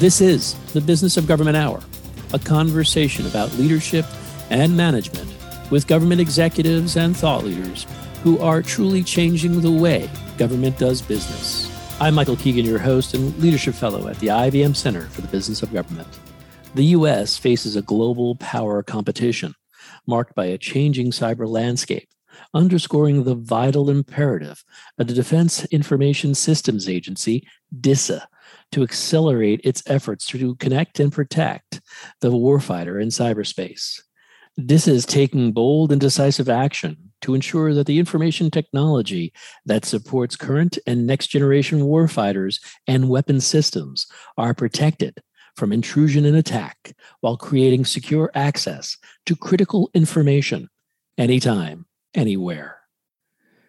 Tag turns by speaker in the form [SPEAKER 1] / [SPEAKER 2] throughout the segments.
[SPEAKER 1] This is the Business of Government Hour, a conversation about leadership and management with government executives and thought leaders who are truly changing the way government does business. I'm Michael Keegan, your host and leadership fellow at the IBM Center for the Business of Government. The U.S. faces a global power competition marked by a changing cyber landscape, underscoring the vital imperative of the Defense Information Systems Agency, DISA, to accelerate its efforts to connect and protect the warfighter in cyberspace. DISA is taking bold and decisive action to ensure that the information technology that supports current and next generation warfighters and weapon systems are protected from intrusion and attack while creating secure access to critical information anytime, anywhere.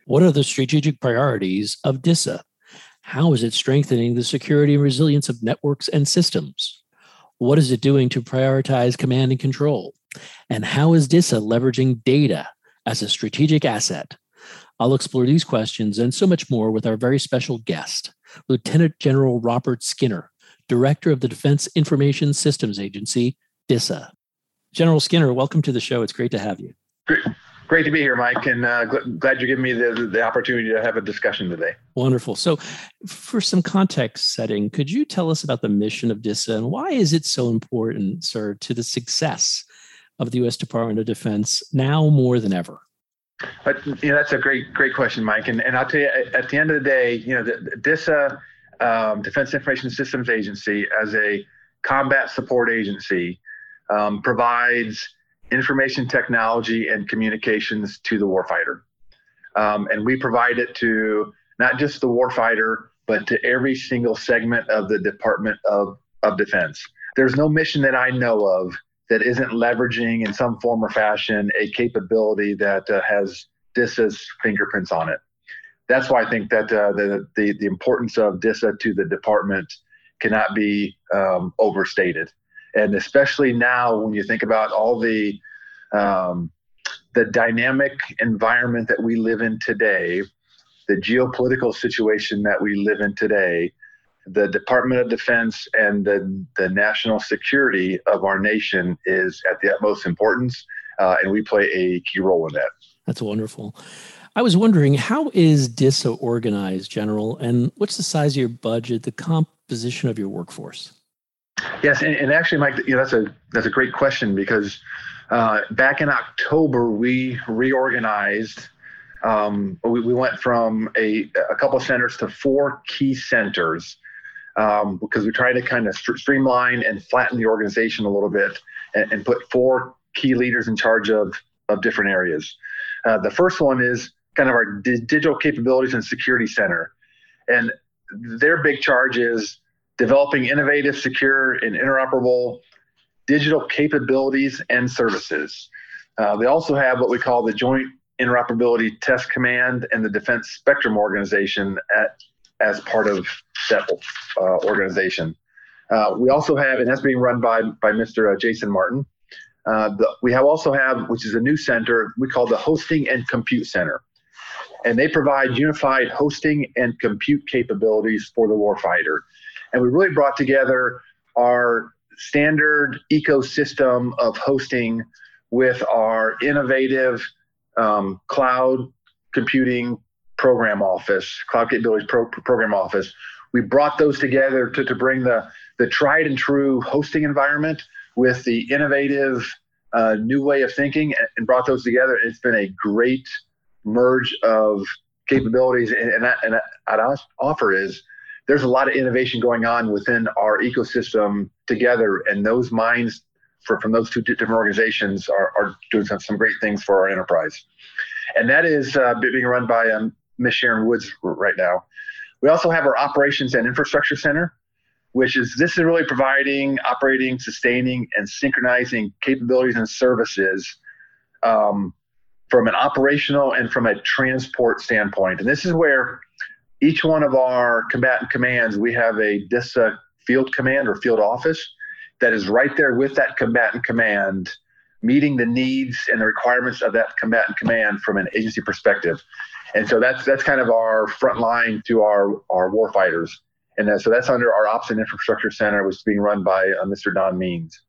[SPEAKER 1] What are the strategic priorities of DISA? How is it strengthening the security and resilience of networks and systems? What is it doing to prioritize command and control? And how is DISA leveraging data as a strategic asset? I'll explore these questions and so much more with our very special guest, Lieutenant General Robert Skinner, Director of the Defense Information Systems Agency, DISA. General Skinner, welcome to the show. It's great to have you.
[SPEAKER 2] Great, great to be here, Mike, and uh, glad you're giving me the, the opportunity to have a discussion today.
[SPEAKER 1] Wonderful. So, for some context setting, could you tell us about the mission of DISA and why is it so important, sir, to the success of the U.S. Department of Defense now more than ever?
[SPEAKER 2] But you know, that's a great, great question, Mike. And and I'll tell you, at the end of the day, you know, the, DISA, um, Defense Information Systems Agency, as a combat support agency, um, provides information technology and communications to the warfighter. Um, and we provide it to not just the warfighter, but to every single segment of the Department of, of Defense. There's no mission that I know of that isn't leveraging in some form or fashion a capability that uh, has DISA's fingerprints on it. That's why I think that uh, the, the, the importance of DISA to the department cannot be um, overstated, and especially now when you think about all the um, the dynamic environment that we live in today, the geopolitical situation that we live in today, the Department of Defense and the, the national security of our nation is at the utmost importance, uh, and we play a key role in that.
[SPEAKER 1] That's wonderful. I was wondering, how is DISA organized, General, and what's the size of your budget, the composition of your workforce?
[SPEAKER 2] Yes, and, and actually, Mike, you know, that's a that's a great question because uh, back in October we reorganized um, we, we, went from a, a couple centers to four key centers um, because we tried to kind of st- streamline and flatten the organization a little bit and, and, put four key leaders in charge of, of different areas. Uh, the first one is kind of our di- digital capabilities and security center. And their big charge is developing innovative, secure, and interoperable digital capabilities and services. Uh, they also have what we call the Joint Interoperability Test Command and the Defense Spectrum Organization at as part of that uh, organization. Uh, we also have, and that's being run by by Mr. Uh, Jason Martin. Uh, the, we have also have, which is a new center we call the Hosting and Compute Center, and they provide unified hosting and compute capabilities for the warfighter. And we really brought together our standard ecosystem of hosting with our innovative um, cloud computing program office, Cloud Capabilities Pro- Program Office. We brought those together to, to bring the, the tried and true hosting environment with the innovative uh, new way of thinking and, and, brought those together. It's been a great merge of capabilities. And, and, that, and I'd offer is there's a lot of innovation going on within our ecosystem together, and those minds for, from those two different organizations are, are doing some, some great things for our enterprise. And that is uh, being run by um, Miss Sharon Woods right now. We also have our Operations and Infrastructure Center, which is this is really providing, operating, sustaining, and synchronizing capabilities and services um, from an operational and from a transport standpoint. And this is where each one of our combatant commands, we have a DISA field command or field office that is right there with that combatant command, meeting the needs and the requirements of that combatant command from an agency perspective. And so that's that's kind of our front line to our our war fighters. And uh, so that's under our Ops and Infrastructure Center, which is being run by uh, Mr. Don Means.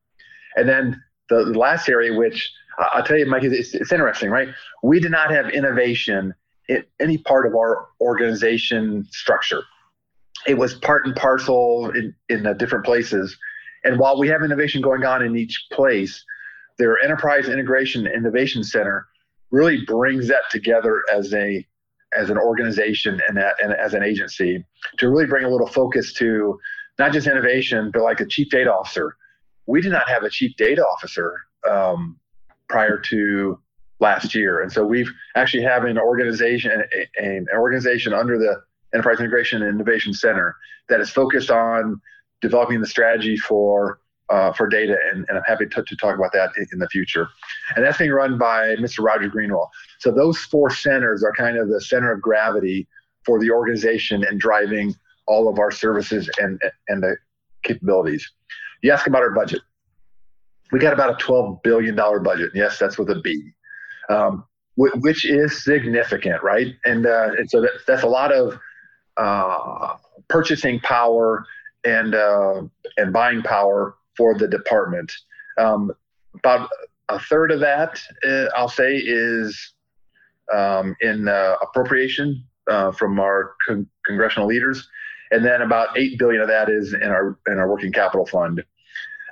[SPEAKER 2] And then the, last area, which I'll tell you, Mike, it's, it's interesting, right? We did not have innovation in any part of our organization structure. It was part and parcel in, in different places. And while we have innovation going on in each place, their enterprise integration innovation center really brings that together as a as an organization and, that, and as an agency to really bring a little focus to not just innovation, but like a chief data officer. We did not have a chief data officer um, prior to last year, and so we've actually have an organization, an organization under the Enterprise Integration and Innovation Center that is focused on developing the strategy for uh, for data, and, and I'm happy to, to, talk about that in, in, the future. And that's being run by Mr. Roger Greenwell. So those four centers are kind of the center of gravity for the organization and driving all of our services and and the capabilities. You ask about our budget. We got about a $12 billion budget. Yes, that's with a B, um, which is significant, right? And, uh, and so that, that's a lot of uh, purchasing power and uh, and buying power for the department. Um, about a third of that, uh, I'll say, is um, in uh, appropriation uh, from our con- congressional leaders, and then about eight billion of that is in our in our working capital fund.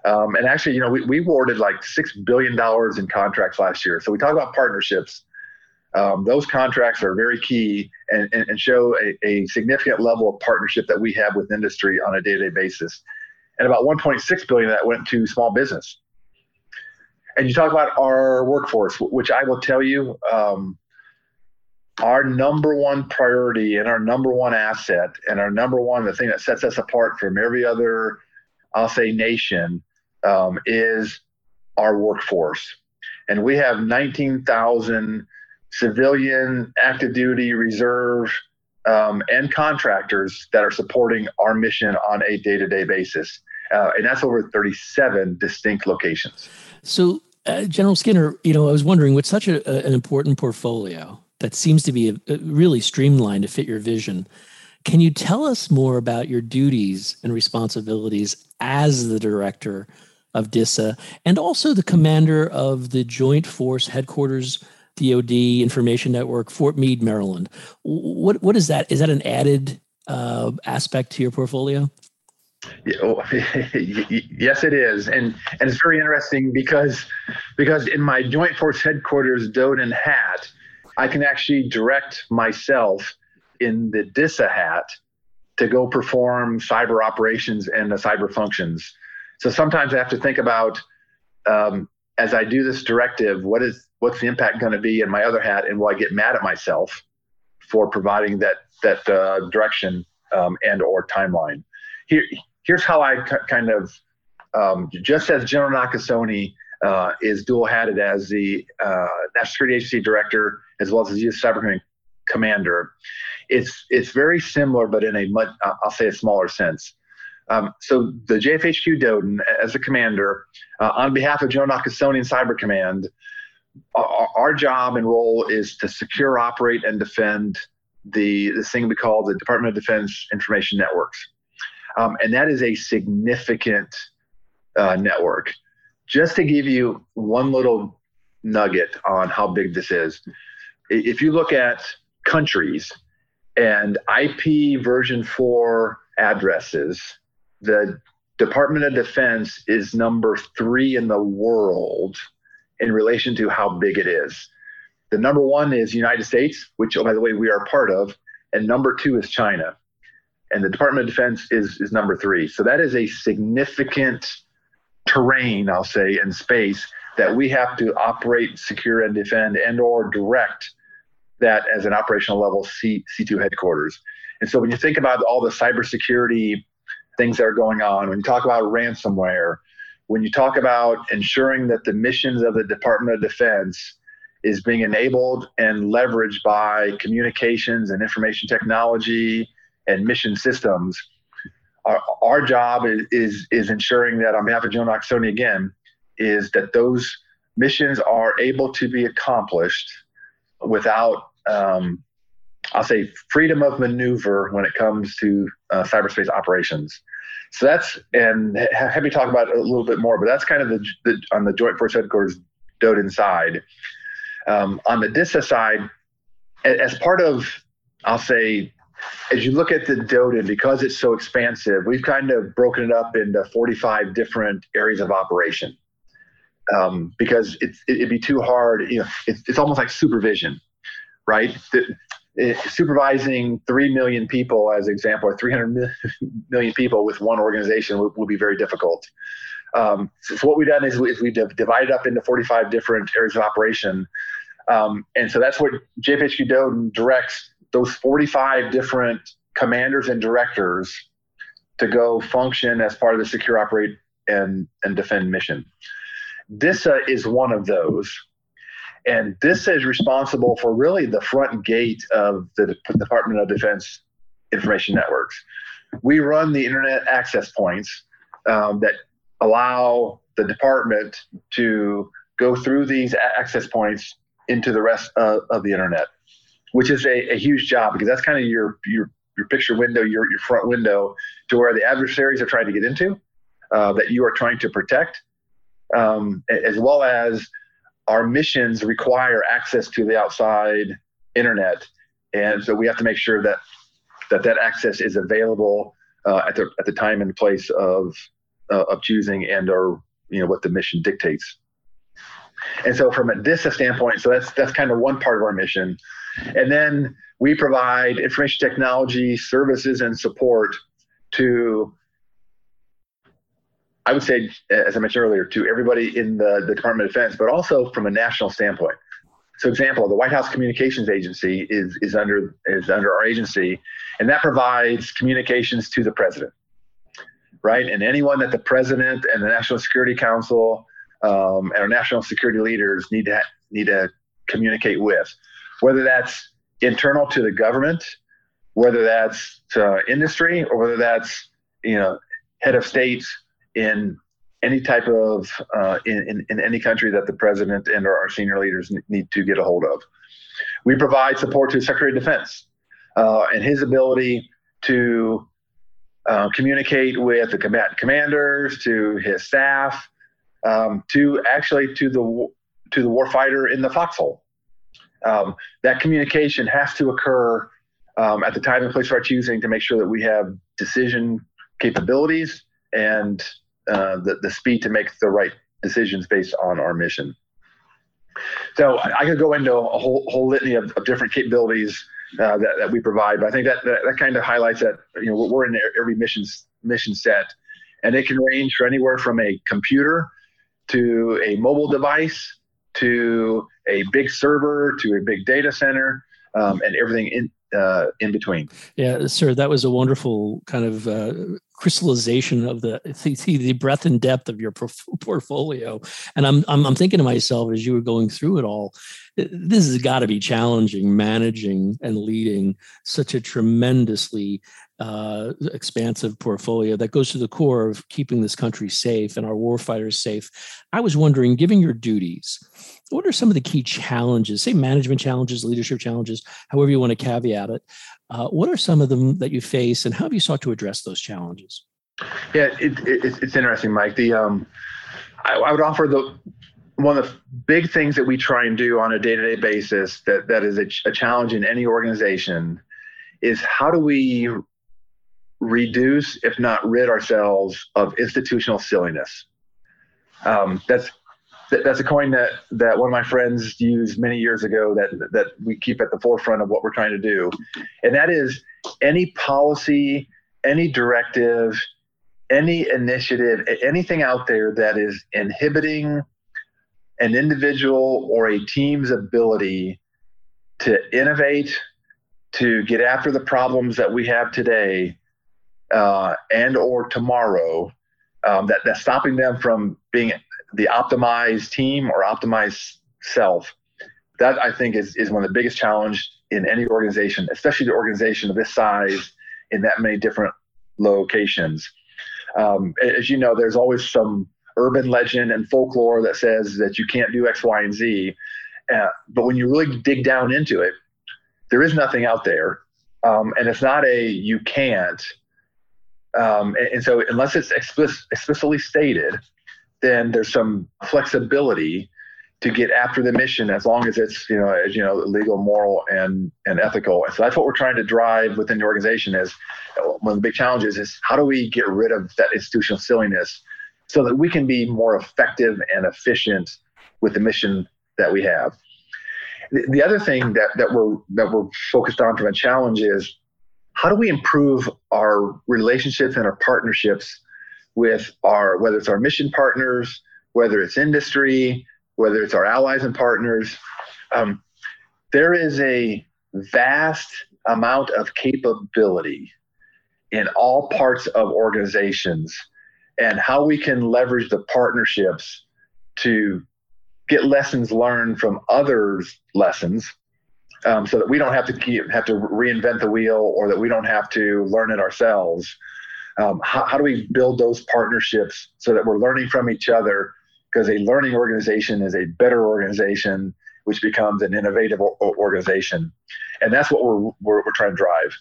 [SPEAKER 2] Um, and actually, you know, we, we awarded like six billion dollars in contracts last year. So we talk about partnerships. Um, those contracts are very key and, and, and show a, a, significant level of partnership that we have with industry on a day-to-day basis and about 1.6 billion that went to small business. And you talk about our workforce, which I will tell you, um, our number one priority and our number one asset and our number one, the thing that sets us apart from every other, I'll say, nation, um, is our workforce. And we have 19,000 civilian, active duty, reserve, um, and contractors that are supporting our mission on a day to day basis uh, and that's over 37 distinct locations.
[SPEAKER 1] So, uh, General Skinner, you know, I was wondering, with such a, a, an important portfolio that seems to be a, really streamlined to fit your vision, can you tell us more about your duties and responsibilities as the director of DISA and also the commander of the Joint Force Headquarters DoD Information Network, Fort Meade, Maryland? What what is that? Is that an added uh, aspect to your portfolio?
[SPEAKER 2] Oh, yes, it is, and and it's very interesting because because in my Joint Force Headquarters DoDIN hat, I can actually direct myself in the DISA hat to go perform cyber operations and the cyber functions. So sometimes I have to think about um, as I do this directive, what is what's the impact going to be in my other hat, and will I get mad at myself for providing that that uh, direction um, and or timeline? Here, here's how I kind of, um, just as General Nakasone uh, is dual hatted as the uh, National Security Agency Director as well as the U.S. Cyber Commander, it's it's very similar, but in a much, I'll say a smaller sense. Um, so the JFHQ DoDIN, as a commander, uh, on behalf of General Nakasone Cyber Command, our, our, job and role is to secure, operate, and defend the this thing we call the Department of Defense Information Networks. Um, and that is a significant uh, network. Just to give you one little nugget on how big this is, if you look at countries and IP version 4 addresses, the Department of Defense is number three in the world in relation to how big it is. The number one is United States, which, oh, by the way, we are part of, and number two is China and the Department of Defense is is number three. So that is a significant terrain, I'll say, in space that we have to operate, secure, and defend, and or direct that as an operational level C C2 headquarters. And so when you think about all the cybersecurity things that are going on, when you talk about ransomware, when you talk about ensuring that the missions of the Department of Defense is being enabled and leveraged by communications and information technology and mission systems. Our, our job is, is, is ensuring that on behalf of Joe Nakasone again, is that those missions are able to be accomplished without um, I'll say freedom of maneuver when it comes to uh, cyberspace operations. So that's and have me talk about it a little bit more, but that's kind of the, the on the Joint Force Headquarters DODIN side. Um, on the DISA side, as part of I'll say as you look at the DODIN, because it's so expansive, we've kind of broken it up into 45 different areas of operation. Um, because it's, it'd be too hard. You know, it's, it's almost like supervision, right? The, it, supervising 3 million people, as an example, or 300 million people with one organization will, will be very difficult. Um, so, so, what we've done is, we, is we've divided up into 45 different areas of operation. Um, and so that's what JFHQ DODIN directs those 45 different commanders and directors to go function as part of the secure operate and, and defend mission. DISA is one of those. And this is responsible for really the front gate of the Department of Defense information networks. We run the internet access points um, that allow the department to go through these access points into the rest of, of the internet which is a, a huge job because that's kind of your your your picture window, your your front window to where the adversaries are trying to get into, uh, that you are trying to protect, um, as well as our missions require access to the outside internet, and so we have to make sure that that that access is available uh, at the at the time and place of uh, of choosing and or you know what the mission dictates. And so from a DISA standpoint, so that's that's kind of one part of our mission. And then we provide information technology services and support to, I would say, as I mentioned earlier, to everybody in the, the Department of Defense, but also from a national standpoint. So, example, the White House Communications Agency is, is under is under our agency, and that provides communications to the president, right? And anyone that the president and the National Security Council um, and our national security leaders need to need to communicate with whether that's internal to the government, whether that's to industry, or whether that's you know head of states in any type of uh, in, in, in any country that the president and our senior leaders need to get a hold of. We provide support to the Secretary of Defense uh, and his ability to uh, communicate with the combatant commanders, to his staff, um, to actually to the to the warfighter in the foxhole um, that communication has to occur um, at the time and place of our choosing to make sure that we have decision capabilities and uh, the, the speed to make the right decisions based on our mission. So I could go into a whole, whole litany of, of different capabilities uh, that, that we provide, but I think that, that, that kind of highlights that you know we're in every mission mission set, and it can range for anywhere from a computer to a mobile device to a big server to a big data center um, and everything in uh, in between.
[SPEAKER 1] Yeah, sir, that was a wonderful kind of uh, crystallization of the the breadth and depth of your portfolio. And I'm, I'm I'm thinking to myself as you were going through it all, this has got to be challenging managing and leading such a tremendously uh, expansive portfolio that goes to the core of keeping this country safe and our warfighters safe. I was wondering, given your duties, what are some of the key challenges, say management challenges, leadership challenges, however you want to caveat it? Uh, what are some of them that you face, and how have you sought to address those challenges?
[SPEAKER 2] Yeah, it, it, it's interesting, Mike. The um, I, I would offer the one of the big things that we try and do on a day-to-day basis that that is a, a challenge in any organization is how do we reduce, if not rid ourselves of institutional silliness. Um, that's that's a coin that that one of my friends used many years ago that that we keep at the forefront of what we're trying to do, and that is any policy, any directive, any initiative, anything out there that is inhibiting an individual or a team's ability to innovate, to get after the problems that we have today, uh, and or tomorrow um, that, that's stopping them from being the optimized team or optimized self that i think is, is one of the biggest challenge in any organization especially the organization of this size in that many different locations um, as you know there's always some urban legend and folklore that says that you can't do x y and z uh, but when you really dig down into it there is nothing out there, um, and it's not a you can't. Um, and, and, so, unless it's explicit, explicitly stated, then there's some flexibility to get after the mission as long as it's you know as you know legal moral and and ethical. And so that's what we're trying to drive within the organization is one of the big challenges is how do we get rid of that institutional silliness so that we can be more effective and efficient with the mission that we have. The, the other thing that that we're that we're focused on from a challenge is how do we improve our relationships and our partnerships with our whether it's our mission partners whether it's industry whether it's our allies and partners. Um, there is a vast amount of capability in all parts of organizations and how we can leverage the partnerships to get lessons learned from others' lessons um, so that we don't have to keep have to reinvent the wheel or that we don't have to learn it ourselves. Um, how, how do we build those partnerships so that we're learning from each other because a learning organization is a better organization, which becomes an innovative organization. And that's what we're, we're, we're trying to drive.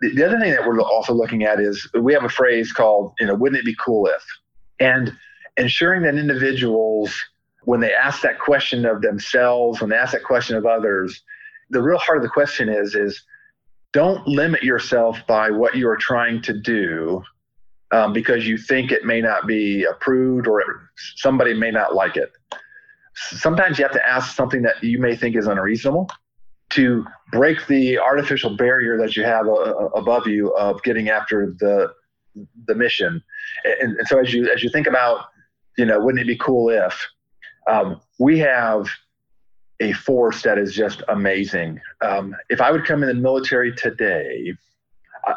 [SPEAKER 2] The, the other thing that we're also looking at is we have a phrase called, you know, wouldn't it be cool if? And ensuring that individuals, when they ask that question of themselves, when they ask that question of others, the real heart of the question is, is don't limit yourself by what you are trying to do um, because you think it may not be approved or somebody may not like it. Sometimes you have to ask something that you may think is unreasonable to break the artificial barrier that you have uh, uh, above you of getting after the the mission. And, and, so as you as you think about, you know, wouldn't it be cool if um, we have a force that is just amazing. Um, if I would come in the military today,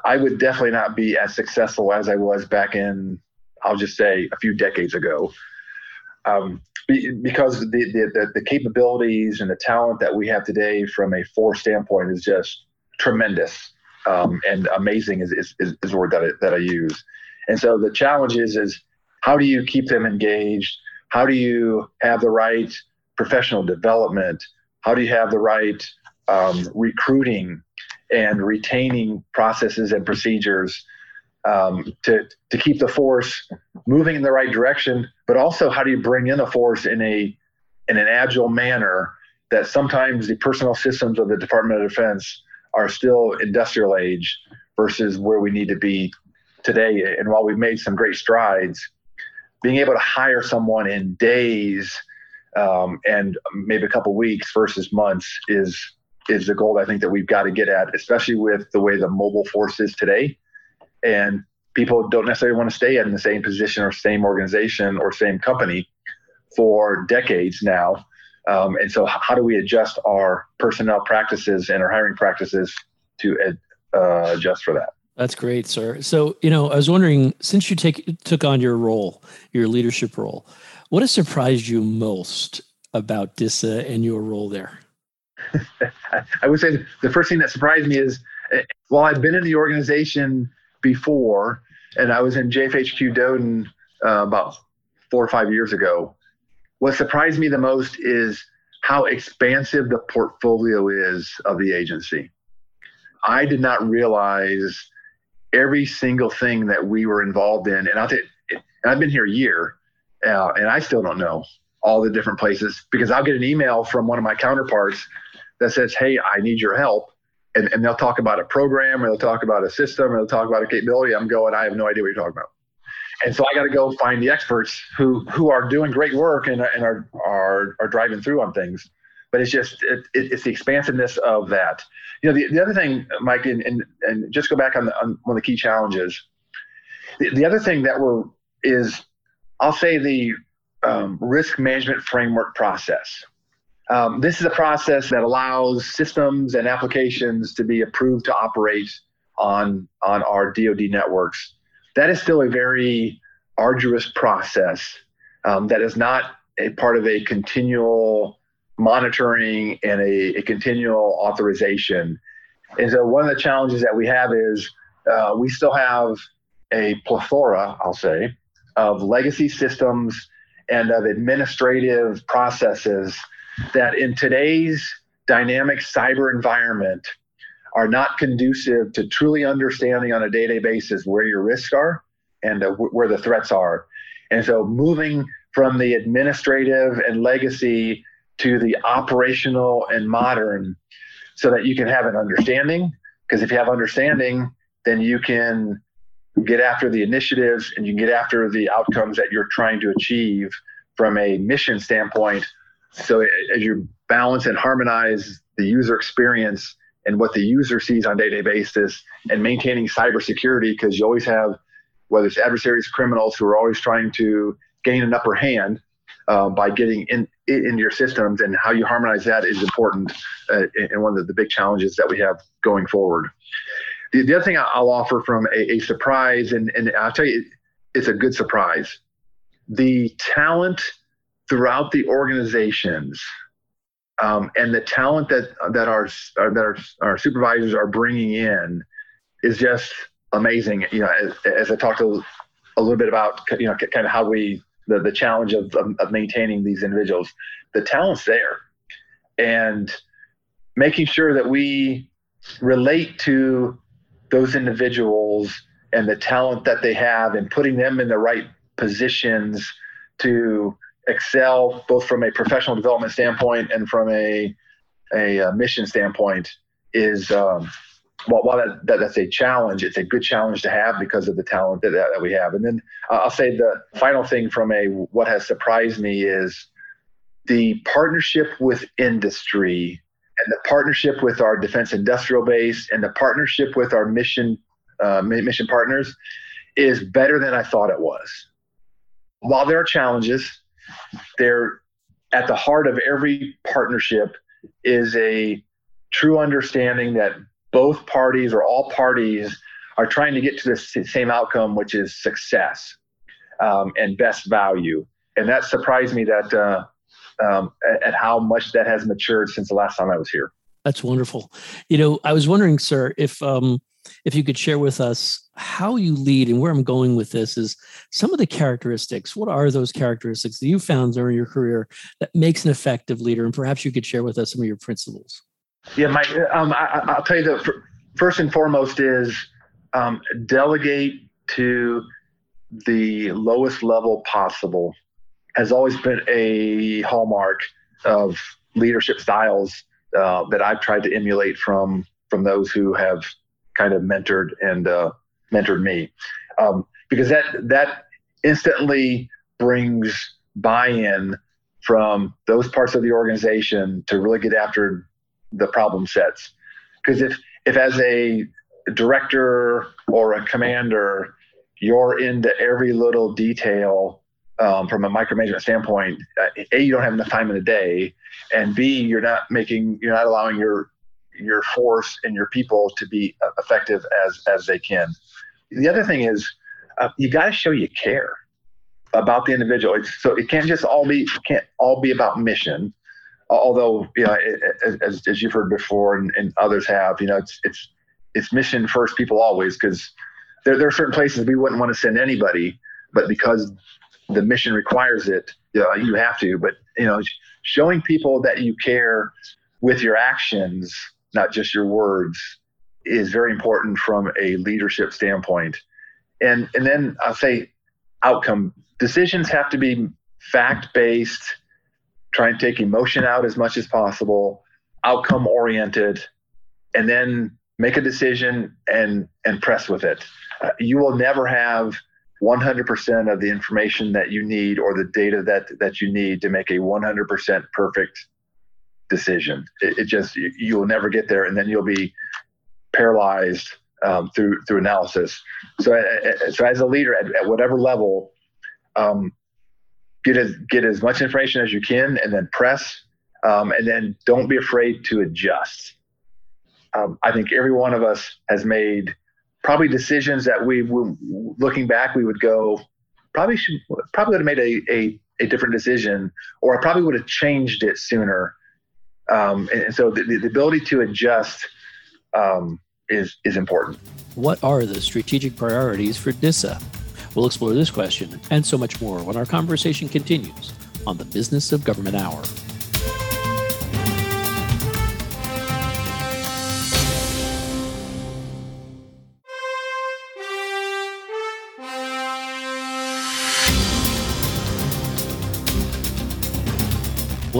[SPEAKER 2] I would definitely not be as successful as I was back in, I'll just say, a few decades ago. Um, because the, the, the, capabilities and the talent that we have today from a force standpoint is just tremendous um, and amazing is, is, is, the word that I, that I use. And so the challenge is, is how do you keep them engaged? How do you have the right professional development? How do you have the right um, recruiting and retaining processes and procedures um, to to keep the force moving in the right direction, but also how do you bring in a force in a in an agile manner that sometimes the personnel systems of the Department of Defense are still industrial age versus where we need to be today. And while we've made some great strides, being able to hire someone in days um, and maybe a couple weeks versus months is is the goal I think that we've got to get at, especially with the way the mobile force is today. And people don't necessarily want to stay in the same position or same organization or same company for decades now. Um, and so, how do we adjust our personnel practices and our hiring practices to uh, adjust for that?
[SPEAKER 1] That's great, sir. So, you know, I was wondering, since you take took on your role, your leadership role, what has surprised you most about DISA and your role there?
[SPEAKER 2] I would say the first thing that surprised me is eh, while I've been in the organization before, and I was in JFHQ DoDIN uh, about four or five years ago, what surprised me the most is how expansive the portfolio is of the agency. I did not realize every single thing that we were involved in, and, i and I've been here a year, uh, and I still don't know all the different places because I'll get an email from one of my counterparts that says, hey, I need your help. And, and they'll talk about a program or they'll talk about a system or they'll talk about a capability. I'm going, I have no idea what you're talking about. And so I got to go find the experts who, who are doing great work and, and are, are, are driving through on things. But it's just, it, it, it's the expansiveness of that. You know, the, the other thing, Mike, and, and, and just go back on, the, on one of the key challenges. The, the other thing that we're, is I'll say the um, risk management framework process. Um, this is a process that allows systems and applications to be approved to operate on on our DoD networks. That is still a very arduous process um, that is not a part of a continual monitoring and a, a, continual authorization. And so one of the challenges that we have is uh, we still have a plethora, I'll say, of legacy systems and of administrative processes that in today's dynamic cyber environment are not conducive to truly understanding on a day-to-day basis where your risks are and uh, where the threats are. And so moving from the administrative and legacy to the operational and modern so that you can have an understanding because if you have understanding then you can get after the initiatives and you get after the outcomes that you're trying to achieve from a mission standpoint. So as you balance and harmonize the user experience and what the user sees on day-to-day basis and maintaining cybersecurity because you always have whether it's adversaries criminals who are always trying to gain an upper hand uh, by getting in into your systems and how you harmonize that is important uh, and one of the big challenges that we have going forward the, the other thing i'll offer from a, a surprise and, and i'll tell you it's a good surprise the talent throughout the organizations um, and the talent that that our that our, our supervisors are bringing in is just amazing. You know, as, as I talked a, a little bit about, you know, kind of how we the the challenge of, of, of maintaining these individuals, the talent's there, and making sure that we relate to those individuals and the talent that they have and putting them in the right positions to excel both from a professional development standpoint and from a a, a mission standpoint is um, well, while that, that, that's a challenge, it's a good challenge to have because of the talent that, that we have. And then uh, I'll say the final thing from a what has surprised me is the partnership with industry and the partnership with our defense industrial base and the partnership with our mission uh, mission partners is better than I thought it was. While there are challenges, they're at the heart of every partnership is a true understanding that both parties or all parties are trying to get to the same outcome, which is success um, and best value. And that surprised me that uh, um, at, at how much that has matured since the last time I was here.
[SPEAKER 1] That's wonderful. You know, I was wondering, sir, if um, if you could share with us how you lead and where I'm going with this is some of the characteristics. What are those characteristics that you found during your career that makes an effective leader? And perhaps you could share with us some of your principles.
[SPEAKER 2] Yeah, Mike, um, I, will tell you that first and foremost is um, delegate to the lowest level possible has always been a hallmark of leadership styles uh, that I've tried to emulate from from those who have kind of mentored and uh, mentored me, um, because that that instantly brings buy-in from those parts of the organization to really get after the problem sets. Because if if as a director or a commander, you're into every little detail um, from a micromanagement standpoint. Uh, a, you don't have enough time in the day, and B, you're not making, you're not allowing your your force and your people to be uh, effective as as they can. The other thing is, uh, you got to show you care about the individual. It's, so it can't just all be can't all be about mission. Although you know, as, as you've heard before and, and others have, you know, it's it's it's mission first. People always because there there are certain places we wouldn't want to send anybody, but because the mission requires it, you, you have to. But you know, showing people that you care with your actions not just your words, is very important from a leadership standpoint. And and then I'll say outcome decisions have to be fact based, try and take emotion out as much as possible, outcome oriented, and then make a decision and and press with it. Uh, you will never have 100% of the information that you need or the data that that you need to make a 100% perfect decision. It, it just you, will never get there, and then you'll be paralyzed um, through through analysis. So, uh, uh, so as a leader at, at whatever level, um, get as get as much information as you can, and then press, um, and then don't be afraid to adjust. Um, I think every one of us has made probably decisions that we, looking back, we would go, probably should probably would have made a, a a different decision, or I probably would have changed it sooner um, and so the, the, ability to adjust um, is is important.
[SPEAKER 1] What are the strategic priorities for DISA? We'll explore this question and so much more when our conversation continues on the Business of Government Hour.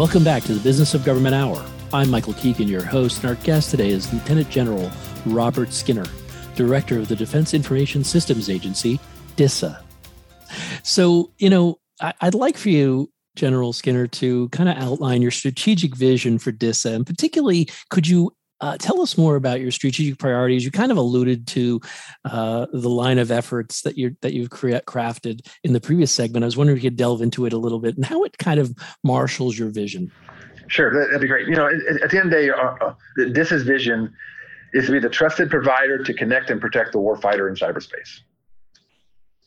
[SPEAKER 1] Welcome back to the Business of Government Hour. I'm Michael Keegan, your host, and our guest today is Lieutenant General Robert Skinner, Director of the Defense Information Systems Agency, DISA. So, you know, I'd like for you, General Skinner, to kind of outline your strategic vision for DISA, and particularly, could you uh, tell us more about your strategic priorities. You kind of alluded to uh, the line of efforts that you that you've cre- crafted in the previous segment. I was wondering if you could delve into it a little bit and how it kind of marshals your vision.
[SPEAKER 2] Sure, that'd be great. You know, at, the end of the day, uh, uh DISA's vision is to be the trusted provider to connect and protect the warfighter in cyberspace.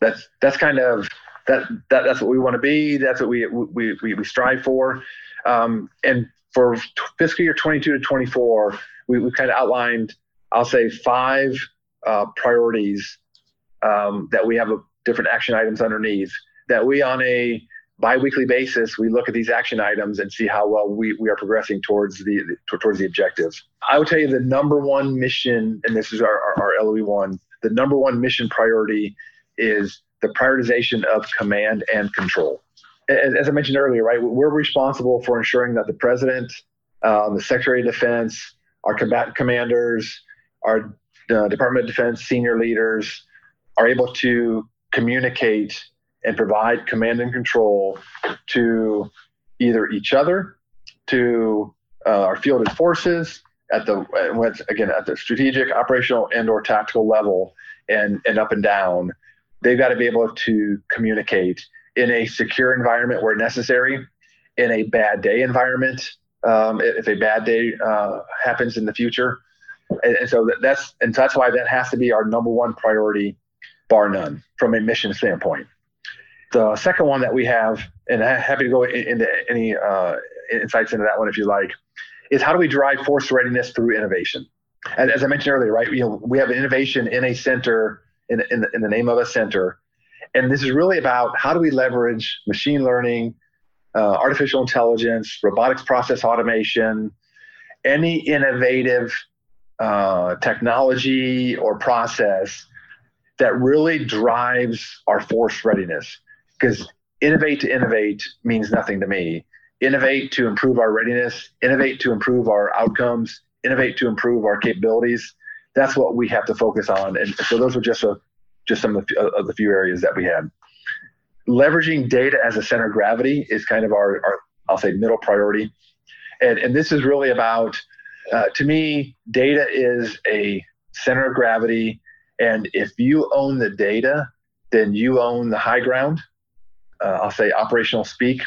[SPEAKER 2] That's that's kind of that, that that's what we want to be. That's what we we we, we strive for. Um, and for fiscal year 22 to 24, we, we kind of outlined, I'll say, five uh, priorities um, that we have a, different action items underneath that we on a biweekly basis we look at these action items and see how well we, we are progressing towards the, the towards the objectives. I would tell you the number one mission and this is our, our, our loe one the number one mission priority is the prioritization of command and control. As, as i mentioned earlier right we're responsible for ensuring that the president um, the secretary of defense our combatant commanders, our uh, Department of Defense senior leaders are able to communicate and provide command and control to either each other, to uh, our fielded forces at the again at the strategic, operational, and or tactical level, and and up and down. They've got to be able to communicate in a secure environment where necessary, in a bad day environment um, if a bad day uh, happens in the future. And, and so that's and so that's why that has to be our number one priority, bar none, from a mission standpoint. The second one that we have, and I'm happy to go into any uh, insights into that one if you like, is how do we drive force readiness through innovation? And as I mentioned earlier, right, you know, we have innovation in a center, in, in, the, in the name of a center. And this is really about how do we leverage machine learning, uh, artificial intelligence, robotics process automation, any innovative uh, technology or process that really drives our force readiness. Because innovate to innovate means nothing to me. Innovate to improve our readiness, innovate to improve our outcomes, innovate to improve our capabilities. That's what we have to focus on. And so those were just a, just some of the, of the few areas that we had leveraging data as a center of gravity is kind of our, our I'll say middle priority. And, and this is really about, uh, to me, data is a center of gravity. And if you own the data, then you own the high ground. Uh, I'll say operational speak,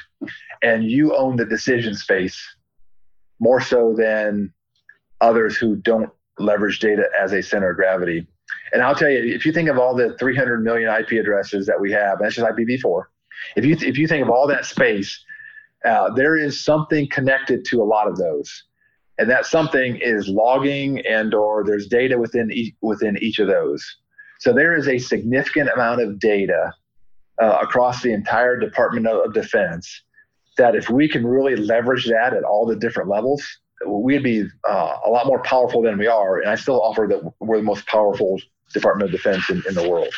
[SPEAKER 2] and you own the decision space more so than others who don't leverage data as a center of gravity. And I'll tell you, if you think of all the 300 million IP addresses that we have, that's just IPv4. If you if you think of all that space, uh, there is something connected to a lot of those, and that something is logging and or there's data within each, within each of those. So there is a significant amount of data uh, across the entire Department of Defense that if we can really leverage that at all the different levels, we'd be uh, a lot more powerful than we are. And I still offer that we're the most powerful Department of Defense in, in the world.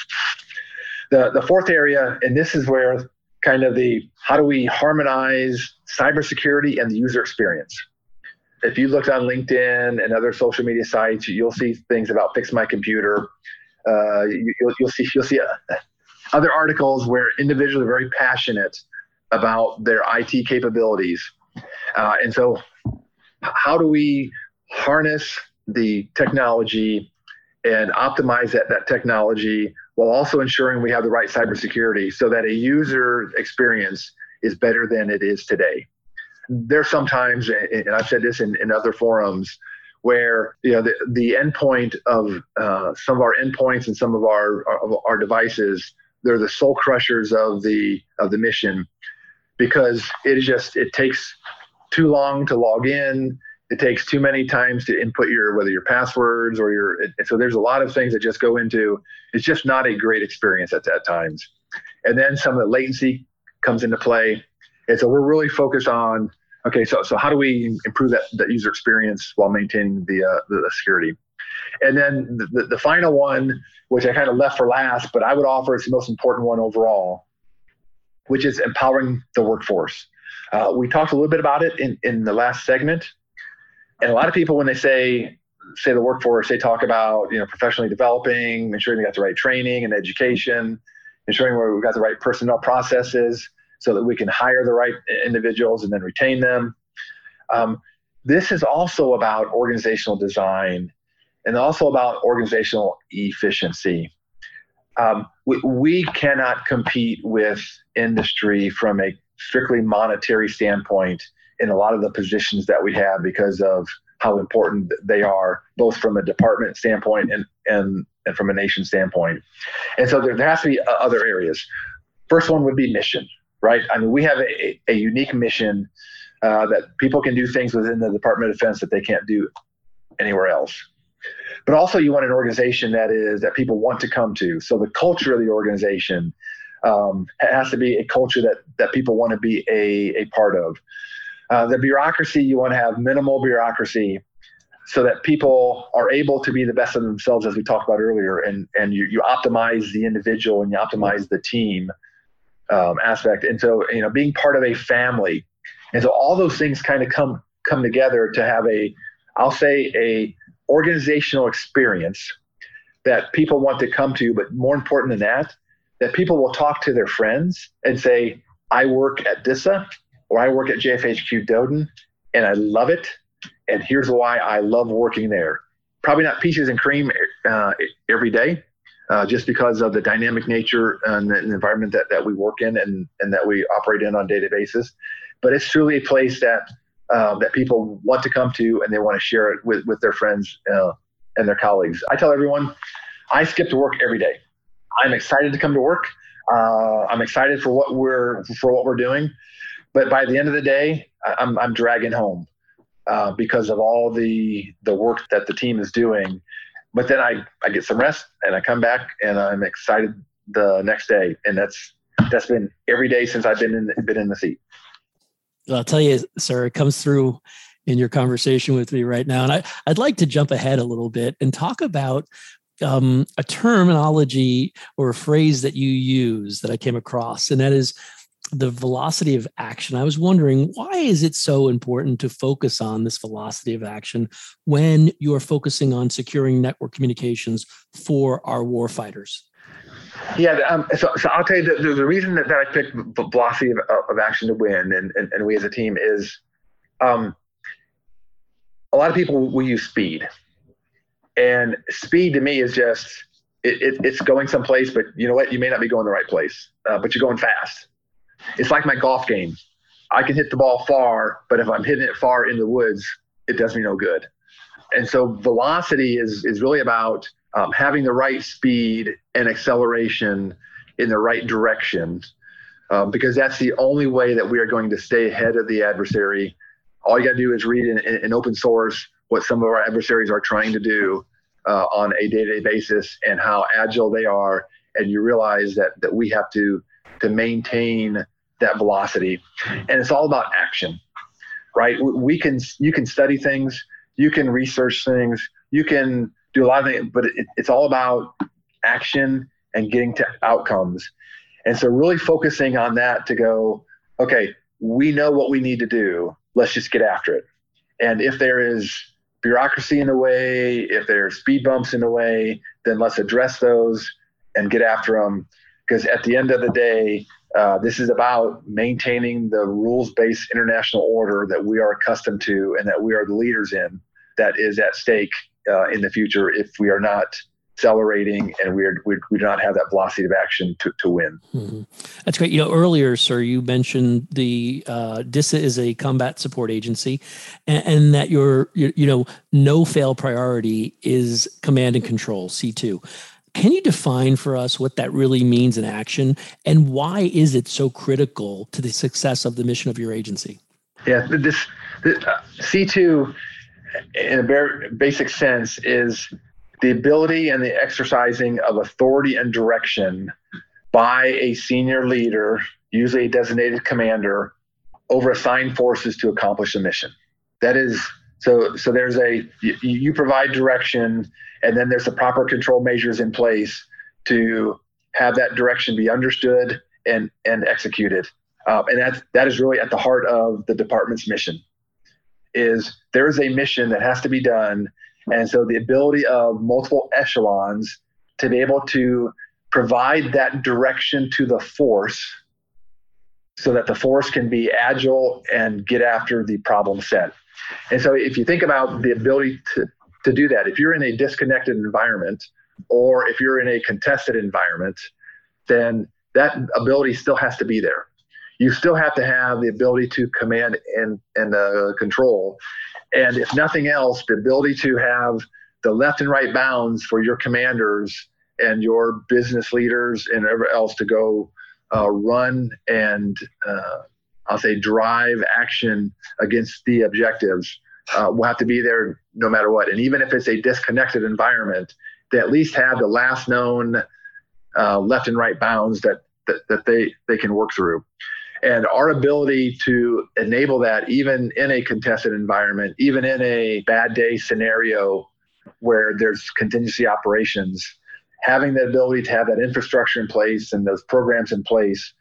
[SPEAKER 2] The, the fourth area, and this is where kind of the how do we harmonize cybersecurity and the user experience. If you look on LinkedIn and other social media sites, you'll see things about fix my computer. Uh, you, will you'll see you'll see uh, other articles where individuals are very passionate about their IT capabilities, uh, and so how do we harness the technology and optimize that, that technology while also ensuring we have the right cybersecurity so that a user experience is better than it is today. There's sometimes, and I've said this in, in other forums, where you know the, the endpoint of uh, some of our endpoints and some of our our devices they're the soul crushers of the of the mission because it is just it takes too long to log in. It takes too many times to input your whether your passwords or your so there's a lot of things that just go into it's just not a great experience at that times. And then some of the latency comes into play. And so we're really focused on okay so so how do we improve that, that user experience while maintaining the uh, the, the security? And then the, the final one which i kind of left for last but i would offer it's the most important one overall which is empowering the workforce Uh, we talked a little bit about it in, in the last segment. And a lot of people, when they say say the workforce, they talk about you know professionally developing, ensuring they got the right training and education, ensuring we've got the right personnel processes so that we can hire the right individuals and then retain them. Um, this is also about organizational design and also about organizational efficiency. Um, we, we cannot compete with industry from a strictly monetary standpoint in a lot of the positions that we have because of how important they are, both from a department standpoint and, and, and from a nation standpoint. And so there, there has to be other areas. First one would be mission, right? I mean, we have a, a unique mission uh, that people can do things within the Department of Defense that they can't do anywhere else. But also, you want an organization that is that people want to come to. So the culture of the organization um, it has to be a culture that that people want to be a, a part of. Uh, the bureaucracy, you want to have minimal bureaucracy so that people are able to be the best of themselves, as we talked about earlier, and, and you, you optimize the individual and you optimize the team um, aspect. And so, you know, being part of a family. And so all those things kind of come come together to have a, I'll say, a organizational experience that people want to come to, but more important than that, that people will talk to their friends and say, I work at DISA or I work at JFHQ DoDIN and I love it. And here's why I love working there. Probably not peaches and cream uh, every day, uh, just because of the dynamic nature and the, environment that, that we work in and, and that we operate in on a daily basis. But it's truly a place that uh, that people want to come to and they want to share it with, with their friends uh, and their colleagues. I tell everyone, I skip to work every day. I'm excited to come to work. Uh, I'm excited for what we're for what we're doing. But by the end of the day, I'm, I'm dragging home uh, because of all the the work that the team is doing. But then I, I get some rest and I come back and I'm excited the next day. And that's that's been every day since I've been in been in the seat.
[SPEAKER 1] I'll tell you, sir, it comes through in your conversation with me right now. And I, I'd like to jump ahead a little bit and talk about um, a terminology or a phrase that you use that I came across, and that is the velocity of action. I was wondering why is it so important to focus on this velocity of action when you're focusing on securing network communications for our warfighters?
[SPEAKER 2] Yeah, um, so, so I'll tell you the, the reason that, that I picked velocity of, of action to win, and, and, and we as a team is, um, a lot of people will use speed, and speed to me is just it, it, it's going someplace, but you know what? You may not be going the right place, uh, but you're going fast it's like my golf game. I can hit the ball far, but if I'm hitting it far in the woods, it does me no good. And so velocity is is really about um, having the right speed and acceleration in the right direction, um, because that's the only way that we are going to stay ahead of the adversary. All you got to do is read in, in, open source what some of our adversaries are trying to do uh, on a day-to-day basis and how agile they are, and you realize that that we have to to maintain that velocity. And it's all about action, right? We can, you can study things, you can research things, you can do a lot of things, but it, it's all about action and getting to outcomes. And so really focusing on that to go, okay, we know what we need to do. Let's just get after it. And if there is bureaucracy in the way, if there's speed bumps in the way, then let's address those and get after them because at the end of the day, uh, this is about maintaining the rules based international order that we are accustomed to and that we are the leaders in that is at stake uh, in the future if we are not accelerating and we, are, we, we do not have that velocity of action to, to win.
[SPEAKER 1] Mm-hmm. That's great. You know, earlier, sir, you mentioned the uh, DISA is a combat support agency and, and that your, your, you know, no fail priority is command and control, C2. Can you define for us what that really means in action and why is it so critical to the success of the mission of your agency?
[SPEAKER 2] Yeah, this, this uh, C2 in a very basic sense is the ability and the exercising of authority and direction by a senior leader, usually a designated commander, over assigned forces to accomplish a mission. That is so so there's a you, you provide direction and then there's the proper control measures in place to have that direction be understood and and executed. Um, and that, that is really at the heart of the department's mission is there is a mission that has to be done. And so the ability of multiple echelons to be able to provide that direction to the force so that the force can be agile and get after the problem set. And so if you think about the ability to, to do that, if you're in a disconnected environment or if you're in a contested environment, then that ability still has to be there. You still have to have the ability to command and, and uh, control. And if nothing else, the ability to have the left and right bounds for your commanders and your business leaders and everyone else to go uh, run and uh, I'll say drive action against the objectives uh, will have to be there no matter what. And even if it's a disconnected environment, they at least have the last known uh, left and right bounds that, that, that they, they can work through. And our ability to enable that, even in a contested environment, even in a bad day scenario where there's contingency operations, having the ability to have that infrastructure in place and those programs in place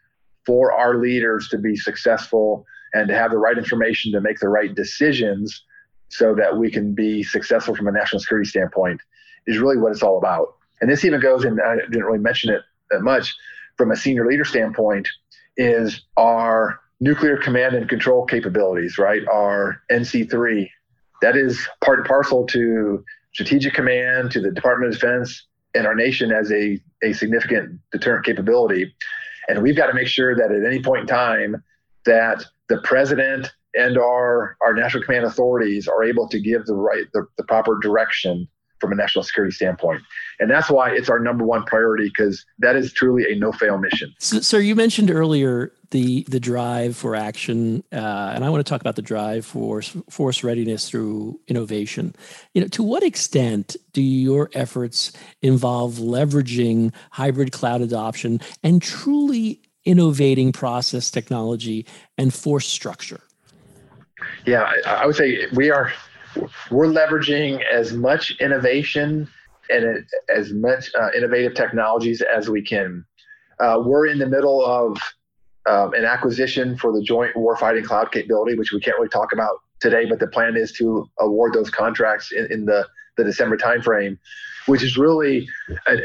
[SPEAKER 2] for our leaders to be successful and to have the right information to make the right decisions so that we can be successful from a national security standpoint is really what it's all about. And this even goes, and I didn't really mention it that much, from a senior leader standpoint, is our nuclear command and control capabilities, right? Our NC3. That is part and parcel to strategic command, to the Department of Defense, and our nation as a, a significant deterrent capability. And we've got to make sure that at any point in time that the president and our, our national command authorities are able to give the right the, the proper direction from a national security standpoint. And that's why it's our number one priority because that is truly a no fail mission.
[SPEAKER 1] So, sir, you mentioned earlier the the drive for action, uh, and I want to talk about the drive for force readiness through innovation. You know, to what extent do your efforts involve leveraging hybrid cloud adoption and truly innovating process technology and force structure?
[SPEAKER 2] Yeah, I, I would say we are we're leveraging as much innovation and as much uh, innovative technologies as we can. Uh, we're in the middle of um, an acquisition for the Joint Warfighting Cloud capability, which we can't really talk about today, but the plan is to award those contracts in, in the, the December timeframe, which is really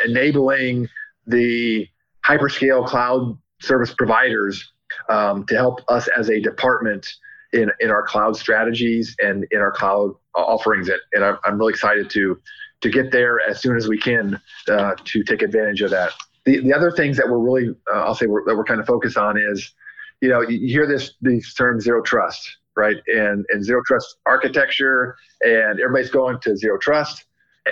[SPEAKER 2] enabling the hyperscale cloud service providers um, to help us as a department in, in our cloud strategies and in our cloud offerings. And I'm, I'm really excited to to get there as soon as we can uh, to take advantage of that. The, the other things that we're really, uh, I'll say, we're, that we're kind of focused on is, you know, you hear this these terms zero trust, right? And and zero trust architecture, and everybody's going to zero trust.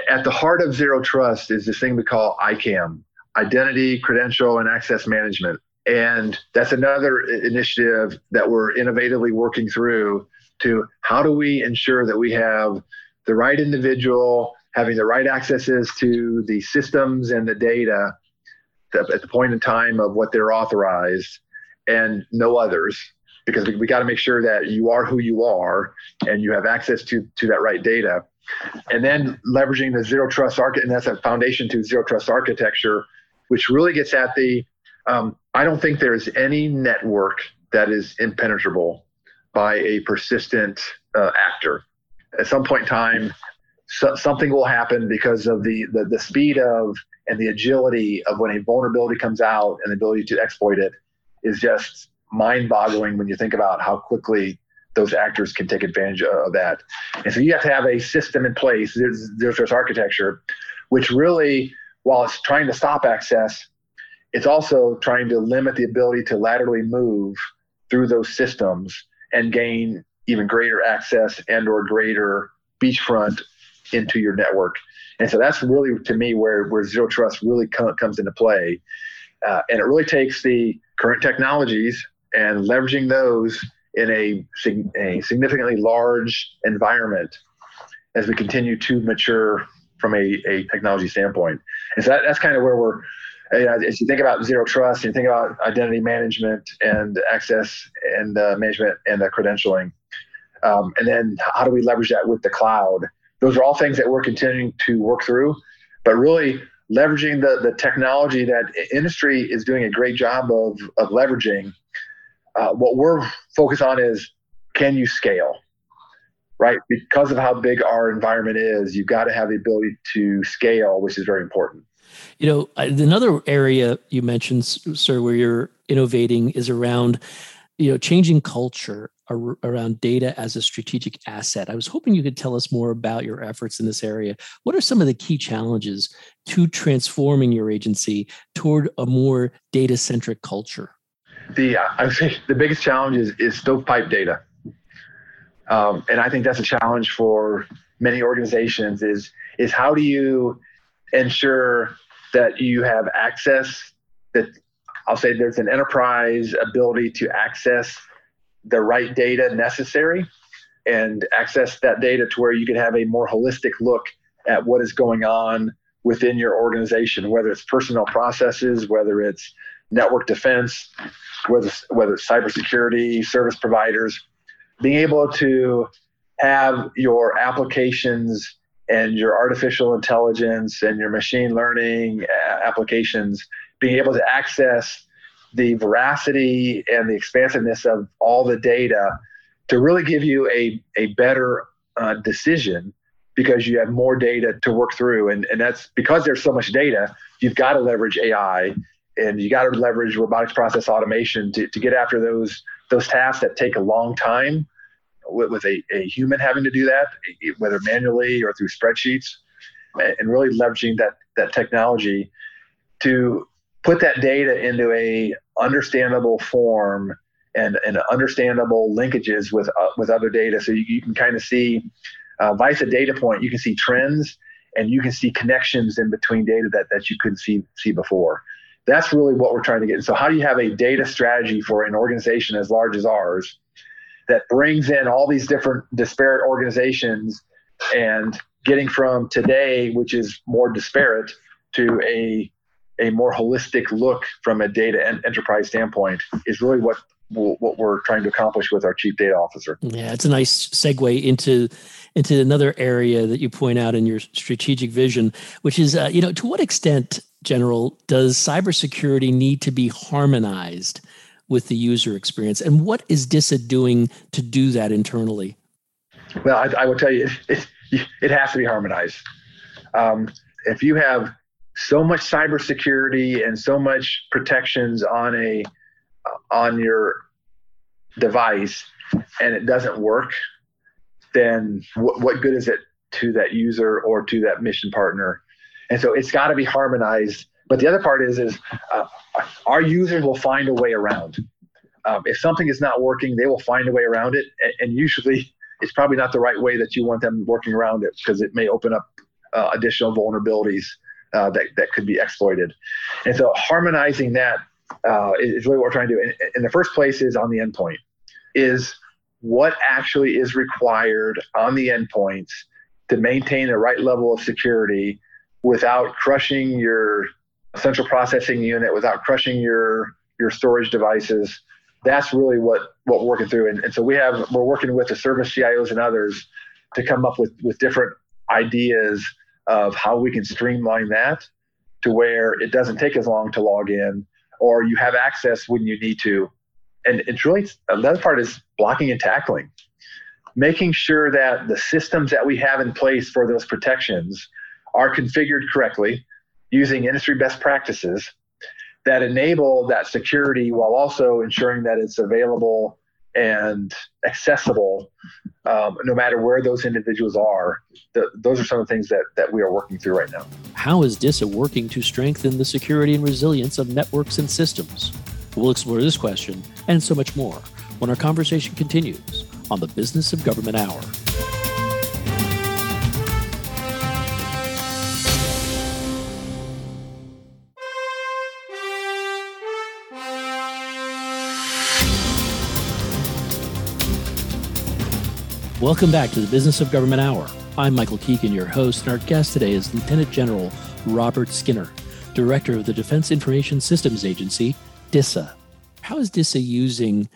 [SPEAKER 2] At the heart of zero trust is this thing we call ICAM, identity, credential, and access management. And that's another initiative that we're innovatively working through to how do we ensure that we have the right individual having the right accesses to the systems and the data at the point in time of what they're authorized and no others. Because we, we got to make sure that you are who you are and you have access to to that right data. And then leveraging the zero trust architecture and that's a foundation to zero trust architecture which really gets at the um, I don't think there's any network that is impenetrable by a persistent uh, actor. At some point in time, so, something will happen because of the, the, the speed of and the agility of when a vulnerability comes out and the ability to exploit it is just mind-boggling when you think about how quickly those actors can take advantage of that. And so you have to have a system in place, there's, there's architecture, which really, while it's trying to stop access, it's also trying to limit the ability to laterally move through those systems and gain even greater access and or greater beachfront into your network. And so that's really to me where where zero trust really com- comes into play. Uh, and it really takes the current technologies and leveraging those in a, a significantly large environment as we continue to mature from a, a technology standpoint. And so that, that's kind of where we're as you think about zero trust, you think about identity management and access and uh, management and the credentialing. Um, and then how do we leverage that with the cloud? Those are all things that we're continuing to work through, but really leveraging the, the technology that industry is doing a great job of, of leveraging. uh, what we're focused on is can you scale? Right, because of how big our environment is, you've got to have the ability to scale, which is very important.
[SPEAKER 1] You know, another area you mentioned, sir, where you're innovating is around, you know, changing culture around data as a strategic asset. I was hoping you could tell us more about your efforts in this area. What are some of the key challenges to transforming your agency toward a more data centric culture?
[SPEAKER 2] The I would say the biggest challenge is, is stovepipe data, um, and I think that's a challenge for many organizations. Is is how do you ensure that you have access that I'll say there's an enterprise ability to access the right data necessary and access that data to where you can have a more holistic look at what is going on within your organization, whether it's personnel processes, whether it's network defense, whether whether it's cybersecurity, service providers, being able to have your applications and your artificial intelligence and your machine learning applications being able to access the veracity and the expansiveness of all the data to really give you a, a better uh, decision because you have more data to work through. And, and that's because there's so much data, you've got to leverage AI and you got to leverage robotics process automation to, to get after those those tasks that take a long time with, with a, a human having to do that, whether manually or through spreadsheets, and really leveraging that that technology to put that data into a understandable form and, and understandable linkages with uh, with other data, so you, you can kind of see uh, vice a data point. You can see trends and you can see connections in between data that, that you couldn't see see before. That's really what we're trying to get. So how do you have a data strategy for an organization as large as ours that brings in all these different disparate organizations and getting from today, which is more disparate, to a a more holistic look from a data and enterprise standpoint is really what what we're trying to accomplish with our chief data officer.
[SPEAKER 1] Yeah, it's a nice segue into into another area that you point out in your strategic vision, which is uh, you know to what extent, General, does cybersecurity need to be harmonized with the user experience, and what is DISA doing to do that internally?
[SPEAKER 2] Well, I, I will tell you, it, it, it, has to be harmonized. Um, if you have so much cybersecurity and so much protections on a on your device and it doesn't work, then what, what good is it to that user or to that mission partner? And so it's got to be harmonized. But the other part is, is uh, our users will find a way around. Um, if something is not working, they will find a way around it. And, and, usually, it's probably not the right way that you want them working around it because it may open up uh, additional vulnerabilities uh, that, that could be exploited. And so, harmonizing that uh, is really what we're trying to do. In, in the first place, is on the endpoint is what actually is required on the endpoints to maintain the right level of security without crushing your central processing unit, without crushing your your storage devices. That's really what what we're working through. And, and so we have we're working with the service CIOs and others to come up with with different ideas of how we can streamline that to where it doesn't take as long to log in or you have access when you need to and it's really another part is blocking and tackling making sure that the systems that we have in place for those protections are configured correctly using industry best practices that enable that security while also ensuring that it's available and accessible um, no matter where those individuals are. The, those are some of the things that, that we are working through right now.
[SPEAKER 1] How is DISA working to strengthen the security and resilience of networks and systems? We'll explore this question and so much more when our conversation continues on the Business of Government Hour. Welcome back to the Business of Government Hour. I'm Michael Keegan, your host, and our guest today is Lieutenant General Robert Skinner, Director of the Defense Information Systems Agency, DISA. How is DISA using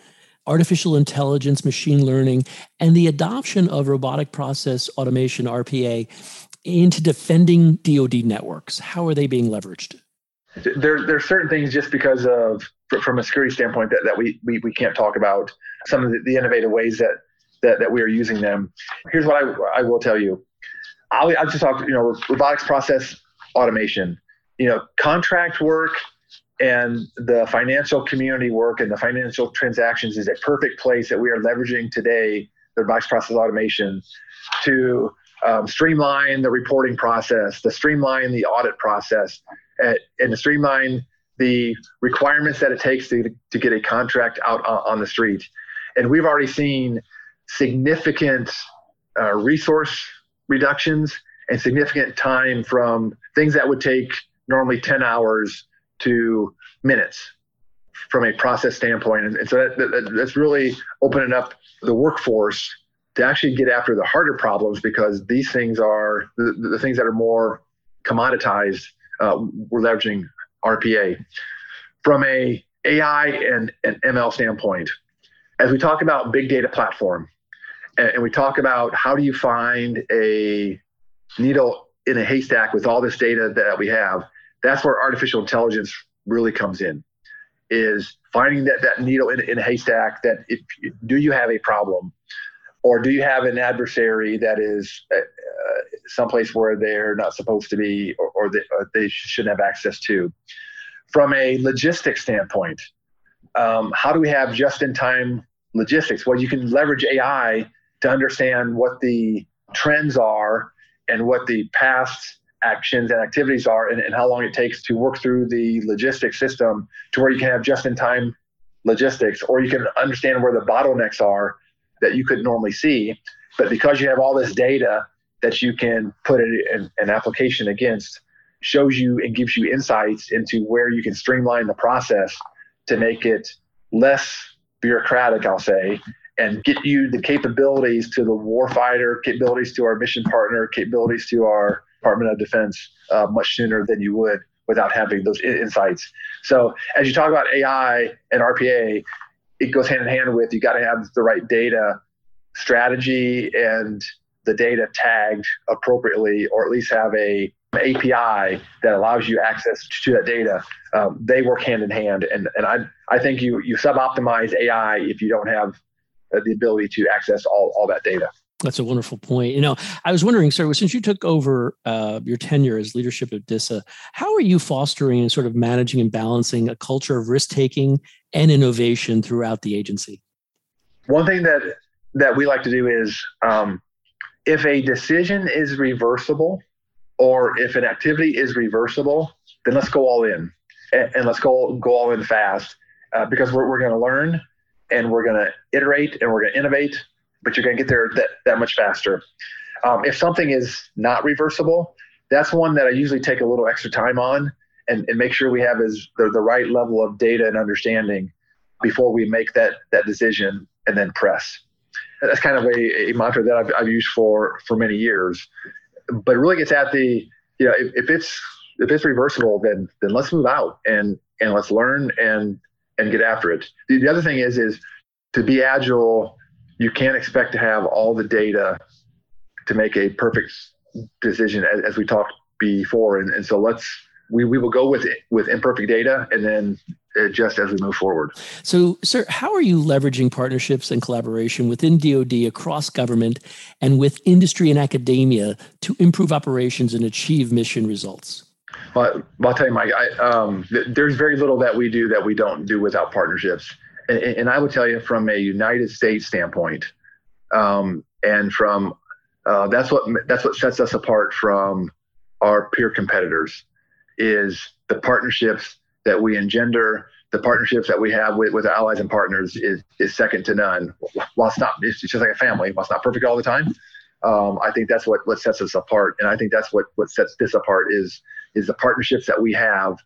[SPEAKER 1] artificial intelligence, machine learning, and the adoption of robotic process automation, RPA, into defending DoD networks? How are they being leveraged?
[SPEAKER 2] there there's certain things just because of from a security standpoint that, that we, we we can't talk about some of the, the innovative ways that, that that we are using them. Here's what I I will tell you. I'll, I'll just talk you know robotics process automation. You know contract work and the financial community work and the financial transactions is a perfect place that we are leveraging today the robotics process automation to um, streamline the reporting process, to streamline the audit process, and, and to streamline the requirements that it takes to, to get a contract out on the street. And we've already seen significant uh, resource reductions and significant time from things that would take normally 10 hours to minutes from a process standpoint. And, and so that, that, that's really opening up the workforce to actually get after the harder problems because these things are the, the things that are more commoditized. Uh, we're leveraging RPA. From a AI and, and ML standpoint, as we talk about big data platform, and, and we talk about how do you find a needle in a haystack with all this data that we have, that's where artificial intelligence really comes in is finding that, that needle in, in a haystack that if do you have a problem? Or do you have an adversary that is uh, uh, someplace where they're not supposed to be or, or, they, or, they, shouldn't have access to? From a logistics standpoint um, how do we have just-in-time logistics? Well you can leverage ai to understand what the trends are and what the past actions and activities are and, and how long it takes to work through the logistics system to where you can have just-in-time logistics or you can understand where the bottlenecks are that you couldn't normally see. But because you have all this data that you can put it in an application against, shows you and gives you insights into where you can streamline the process to make it less bureaucratic, I'll say, and get you the capabilities to the warfighter, capabilities to our mission partner, capabilities to our Department of Defense uh, much sooner than you would without having those insights. So as you talk about AI and RPA, it goes hand in hand with you got to have the right data strategy and the data tagged appropriately, or at least have a API that allows you access to that data. Um, they work hand in hand, and and I I think you you suboptimize AI if you don't have the ability to access all all that data.
[SPEAKER 1] That's a wonderful point. You know, I was wondering, sir, since you took over uh, your tenure as leadership of DISA, how are you fostering and sort of managing and balancing a culture of risk taking and innovation throughout the agency?
[SPEAKER 2] One thing that that we like to do is, um, if a decision is reversible, or if an activity is reversible, then let's go all in, and, and let's go go all in fast, uh, because we're we're going to learn, and we're going to iterate, and we're going to innovate but you're going to get there that, that much faster. Um, if something is not reversible, that's one that I usually take a little extra time on and, and make sure we have is the, the right level of data and understanding before we make that that decision and then press. That's kind of a, a mantra that I've, I've used for for many years. But it really gets at the you know if, if it's if it's reversible, then then let's move out and and let's learn and and get after it. The, the other thing is is to be agile you can't expect to have all the data to make a perfect decision as, as we talked before and, and so let's we, we will go with with imperfect data and then uh, adjust as we move forward.
[SPEAKER 1] So, sir, how are you leveraging partnerships and collaboration within DoD across government and with industry and academia to improve operations and achieve mission results?
[SPEAKER 2] Well, I'll tell you, Mike. I, um, th- there's very little that we do that we don't do without partnerships and, and I would tell you from a United States standpoint, um, and from uh, that's what that's what sets us apart from our peer competitors is the partnerships that we engender the partnerships that we have with, with allies and partners is, is second to none while it's not it's just like a family while it's not perfect all the time um, i think that's what, what sets us apart and i think that's what, what sets this apart is is the partnerships that we have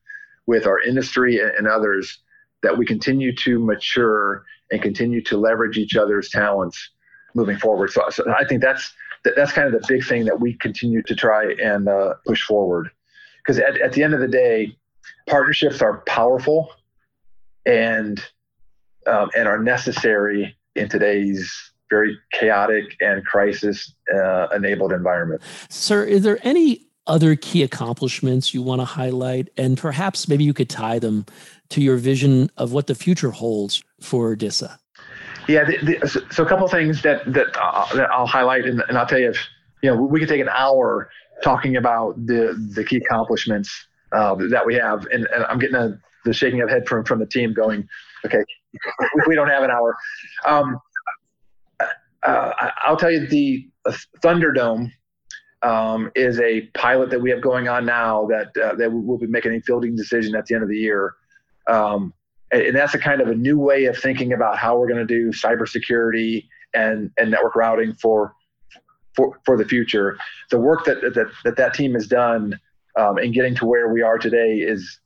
[SPEAKER 2] with our industry and, others that we continue to mature and continue to leverage each other's talents moving forward. So, so I think that's that's kind of the big thing that we continue to try and uh, push forward. Because at, at the end of the day, partnerships are powerful and um, and are necessary in today's very chaotic and crisis uh, enabled environment.
[SPEAKER 1] Sir, is there any other key accomplishments you want to highlight? And perhaps maybe you could tie them to your vision of what the future holds for DISA.
[SPEAKER 2] Yeah, the, the, so a couple things that that, uh, that I'll highlight, and, and, I'll tell you, if, you know, we could take an hour talking about the the key accomplishments uh, that we have, and, and I'm getting a, the shaking of head from from the team, going, okay, we don't have an hour. Um, uh, I'll tell you the Thunderdome um, is a pilot that we have going on now that uh, that we'll be making a fielding decision at the end of the year. Um, and that's a kind of a new way of thinking about how we're going to do cybersecurity and, and network routing for, for, for the future. The work that, that, that, that team has done um, in getting to where we are today is,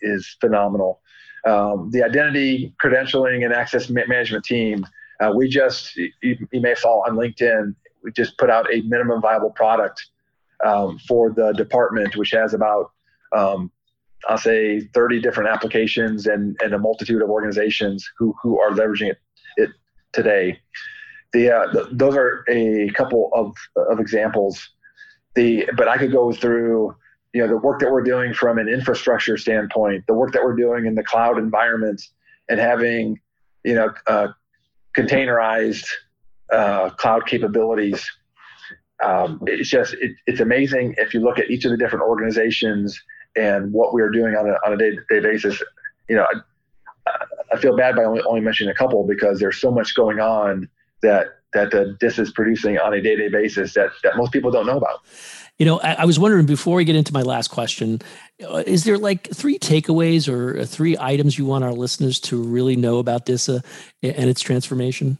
[SPEAKER 2] is phenomenal. Um, the identity credentialing and access management team, uh, we just, you, you, may saw on LinkedIn, we just put out a minimum viable product um, for the department, which has about um, I'll say 30 different applications and, and a multitude of organizations who, who are leveraging it, it today. The, uh, the, those are a couple of, of examples. The, but I could go through you know the work that we're doing from an infrastructure standpoint, the work that we're doing in the cloud environment, and having you know uh, containerized uh, cloud capabilities. Um, it's just it, it's amazing if you look at each of the different organizations and what we are doing on a, on a day-to-day basis. You know, I, I feel bad by only, only mentioning a couple because there's so much going on that that the DIS is producing on a day-to-day basis that that most people don't know about.
[SPEAKER 1] You know, I, I was wondering before we get into my last question, uh, is there like three takeaways or uh, three items you want our listeners to really know about DISA and its transformation?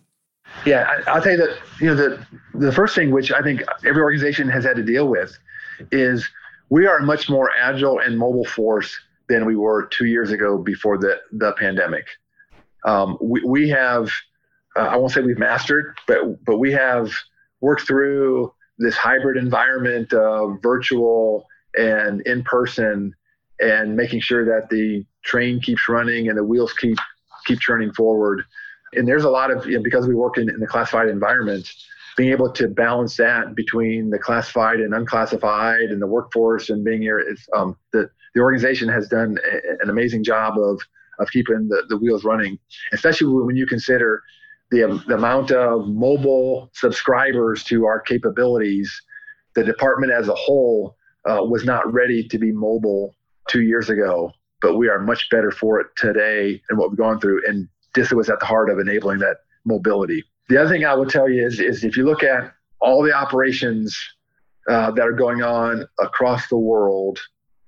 [SPEAKER 2] Yeah, I, will tell you that you know the the first thing which I think every organization has had to deal with is we are a much more agile and mobile force than we were two years ago before the, the pandemic. Um, we, we have, uh, I won't say we've mastered, but, but we have worked through this hybrid environment of virtual and in person and making sure that the train keeps running and the wheels keep keep turning forward. And there's a lot of you know, because we work in, in the classified environment, being able to balance that between the classified and unclassified and the workforce and being here is um, the, the organization has done a, an amazing job of of keeping the, the wheels running especially when you consider the, um, the amount of mobile subscribers to our capabilities the department as a whole uh, was not ready to be mobile two years ago but we are much better for it today and what we've gone through. And DISA was at the heart of enabling that mobility the other thing I will tell you is, is if you look at all the operations uh, that are going on across the world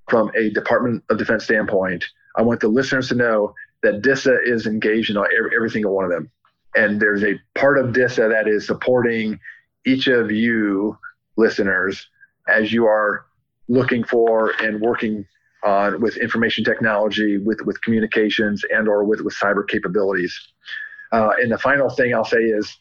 [SPEAKER 2] from a Department of Defense standpoint, I want the listeners to know that DISA is engaged in every, every single one of them. And there's a part of DISA that is supporting each of you listeners as you are looking for and working on with information technology, with, with communications and or with, with cyber capabilities. Uh, and the final thing I'll say is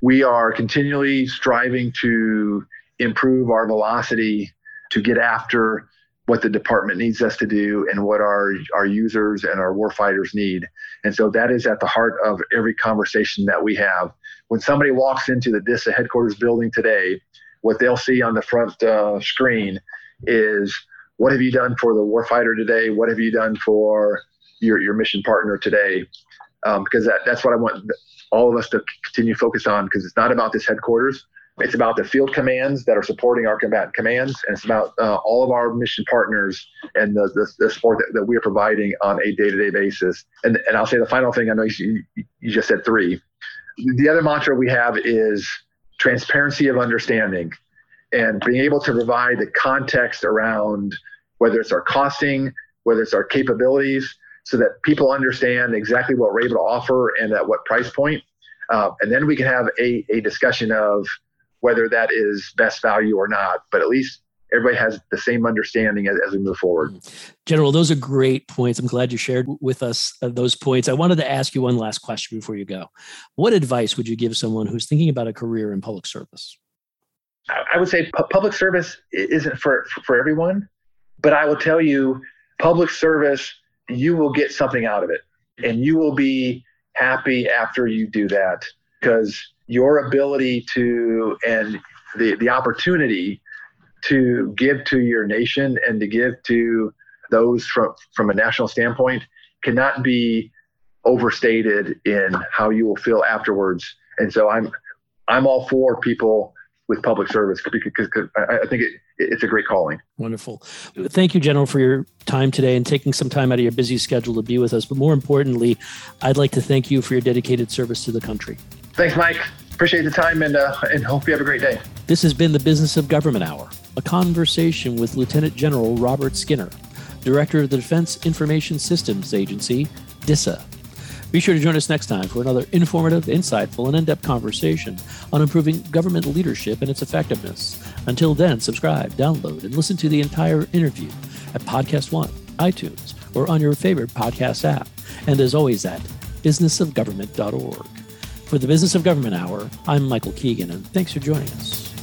[SPEAKER 2] we are continually striving to improve our velocity to get after what the department needs us to do and what our, our users and our warfighters need. And so that is at the heart of every conversation that we have. When somebody walks into the DISA headquarters building today, what they'll see on the front uh, screen is what have you done for the warfighter today? What have you done for your, your mission partner today? um, because that, that's what I want all of us to continue to focus on because it's not about this headquarters. It's about the field commands that are supporting our combatant commands, and it's about uh, all of our mission partners and the, the, the support that, that, we are providing on a day-to-day basis. And, and I'll say the final thing. I know you, you just said three. The other mantra we have is transparency of understanding, and being able to provide the context around whether it's our costing, whether it's our capabilities, so that people understand exactly what we're able to offer and at what price point. Uh, and then we can have a, a discussion of whether that is best value or not. But at least everybody has the same understanding as, as, we move forward.
[SPEAKER 1] General, those are great points. I'm glad you shared with us uh, those points. I wanted to ask you one last question before you go. What advice would you give someone who's thinking about a career in public service?
[SPEAKER 2] I would say public service isn't for, for everyone, but I will tell you public service you will get something out of it and you will be happy after you do that because your ability to and the, the opportunity to give to your nation and to give to those from from a national standpoint cannot be overstated in how you will feel afterwards. And so I'm I'm all for people with public service because, because I, I think it, it's a great calling.
[SPEAKER 1] Wonderful. Thank you, General, for your time today and taking some time out of your busy schedule to be with us. But more importantly, I'd like to thank you for your dedicated service to the country.
[SPEAKER 2] Thanks, Mike. Appreciate the time and, uh, and hope you have a great day.
[SPEAKER 1] This has been the Business of Government Hour, a conversation with Lieutenant General Robert Skinner, Director of the Defense Information Systems Agency, DISA. Be sure to join us next time for another informative, insightful, and in depth conversation on improving government leadership and its effectiveness. Until then, subscribe, download, and listen to the entire interview at Podcast One, iTunes, or on your favorite podcast app. And as always, at businessofgovernment.org. For the Business of Government Hour, I'm Michael Keegan, and thanks for joining us.